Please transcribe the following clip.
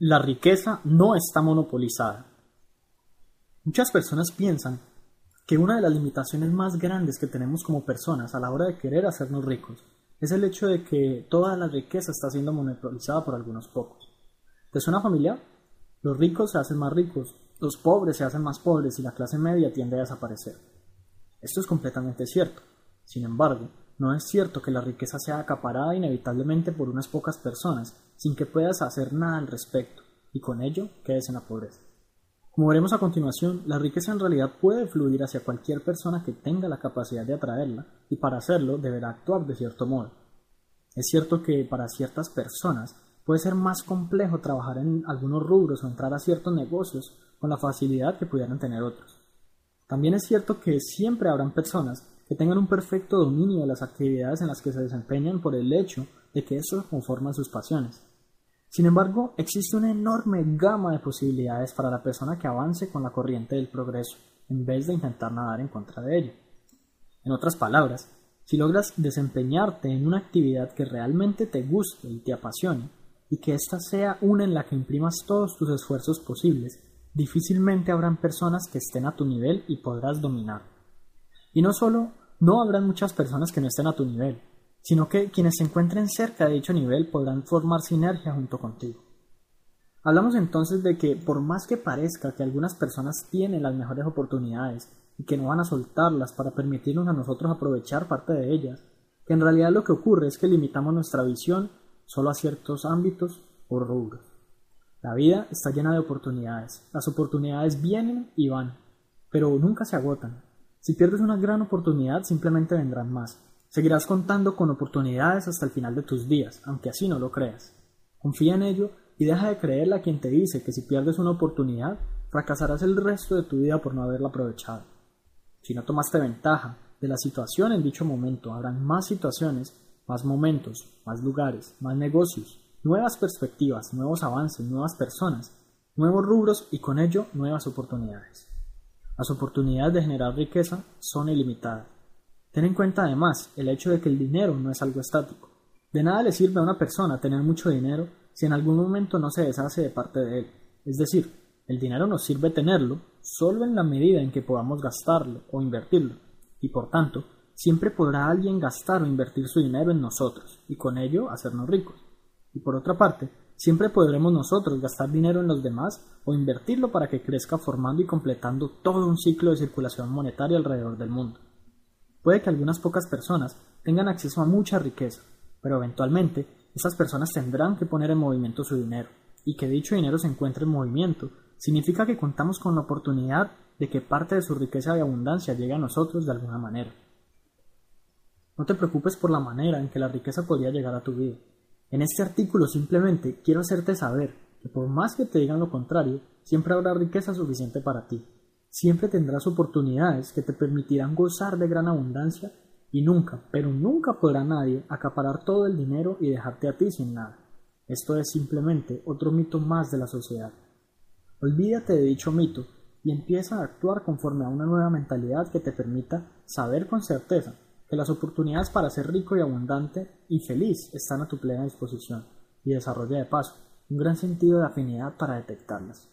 La riqueza no está monopolizada. Muchas personas piensan que una de las limitaciones más grandes que tenemos como personas a la hora de querer hacernos ricos es el hecho de que toda la riqueza está siendo monopolizada por algunos pocos. ¿Te suena familiar? Los ricos se hacen más ricos, los pobres se hacen más pobres y la clase media tiende a desaparecer. Esto es completamente cierto. Sin embargo, no es cierto que la riqueza sea acaparada inevitablemente por unas pocas personas sin que puedas hacer nada al respecto, y con ello quedes en la pobreza. Como veremos a continuación, la riqueza en realidad puede fluir hacia cualquier persona que tenga la capacidad de atraerla, y para hacerlo deberá actuar de cierto modo. Es cierto que para ciertas personas puede ser más complejo trabajar en algunos rubros o entrar a ciertos negocios con la facilidad que pudieran tener otros. También es cierto que siempre habrán personas que tengan un perfecto dominio de las actividades en las que se desempeñan por el hecho de que eso conforma sus pasiones. Sin embargo, existe una enorme gama de posibilidades para la persona que avance con la corriente del progreso, en vez de intentar nadar en contra de ello. En otras palabras, si logras desempeñarte en una actividad que realmente te guste y te apasione, y que ésta sea una en la que imprimas todos tus esfuerzos posibles, difícilmente habrán personas que estén a tu nivel y podrás dominar. Y no solo no habrán muchas personas que no estén a tu nivel, sino que quienes se encuentren cerca de dicho nivel podrán formar sinergia junto contigo. Hablamos entonces de que por más que parezca que algunas personas tienen las mejores oportunidades y que no van a soltarlas para permitirnos a nosotros aprovechar parte de ellas, que en realidad lo que ocurre es que limitamos nuestra visión solo a ciertos ámbitos o rubros. La vida está llena de oportunidades. Las oportunidades vienen y van, pero nunca se agotan. Si pierdes una gran oportunidad, simplemente vendrán más. Seguirás contando con oportunidades hasta el final de tus días, aunque así no lo creas. Confía en ello y deja de creerle a quien te dice que si pierdes una oportunidad, fracasarás el resto de tu vida por no haberla aprovechado. Si no tomaste ventaja de la situación en dicho momento, habrán más situaciones, más momentos, más lugares, más negocios, nuevas perspectivas, nuevos avances, nuevas personas, nuevos rubros y con ello nuevas oportunidades. Las oportunidades de generar riqueza son ilimitadas. Ten en cuenta además el hecho de que el dinero no es algo estático. De nada le sirve a una persona tener mucho dinero si en algún momento no se deshace de parte de él. Es decir, el dinero nos sirve tenerlo solo en la medida en que podamos gastarlo o invertirlo, y por tanto, siempre podrá alguien gastar o invertir su dinero en nosotros, y con ello hacernos ricos. Y por otra parte, Siempre podremos nosotros gastar dinero en los demás o invertirlo para que crezca formando y completando todo un ciclo de circulación monetaria alrededor del mundo. Puede que algunas pocas personas tengan acceso a mucha riqueza, pero eventualmente esas personas tendrán que poner en movimiento su dinero, y que dicho dinero se encuentre en movimiento significa que contamos con la oportunidad de que parte de su riqueza y abundancia llegue a nosotros de alguna manera. No te preocupes por la manera en que la riqueza podría llegar a tu vida. En este artículo simplemente quiero hacerte saber que por más que te digan lo contrario, siempre habrá riqueza suficiente para ti. Siempre tendrás oportunidades que te permitirán gozar de gran abundancia y nunca, pero nunca podrá nadie acaparar todo el dinero y dejarte a ti sin nada. Esto es simplemente otro mito más de la sociedad. Olvídate de dicho mito y empieza a actuar conforme a una nueva mentalidad que te permita saber con certeza que las oportunidades para ser rico y abundante y feliz están a tu plena disposición y desarrolla de paso un gran sentido de afinidad para detectarlas.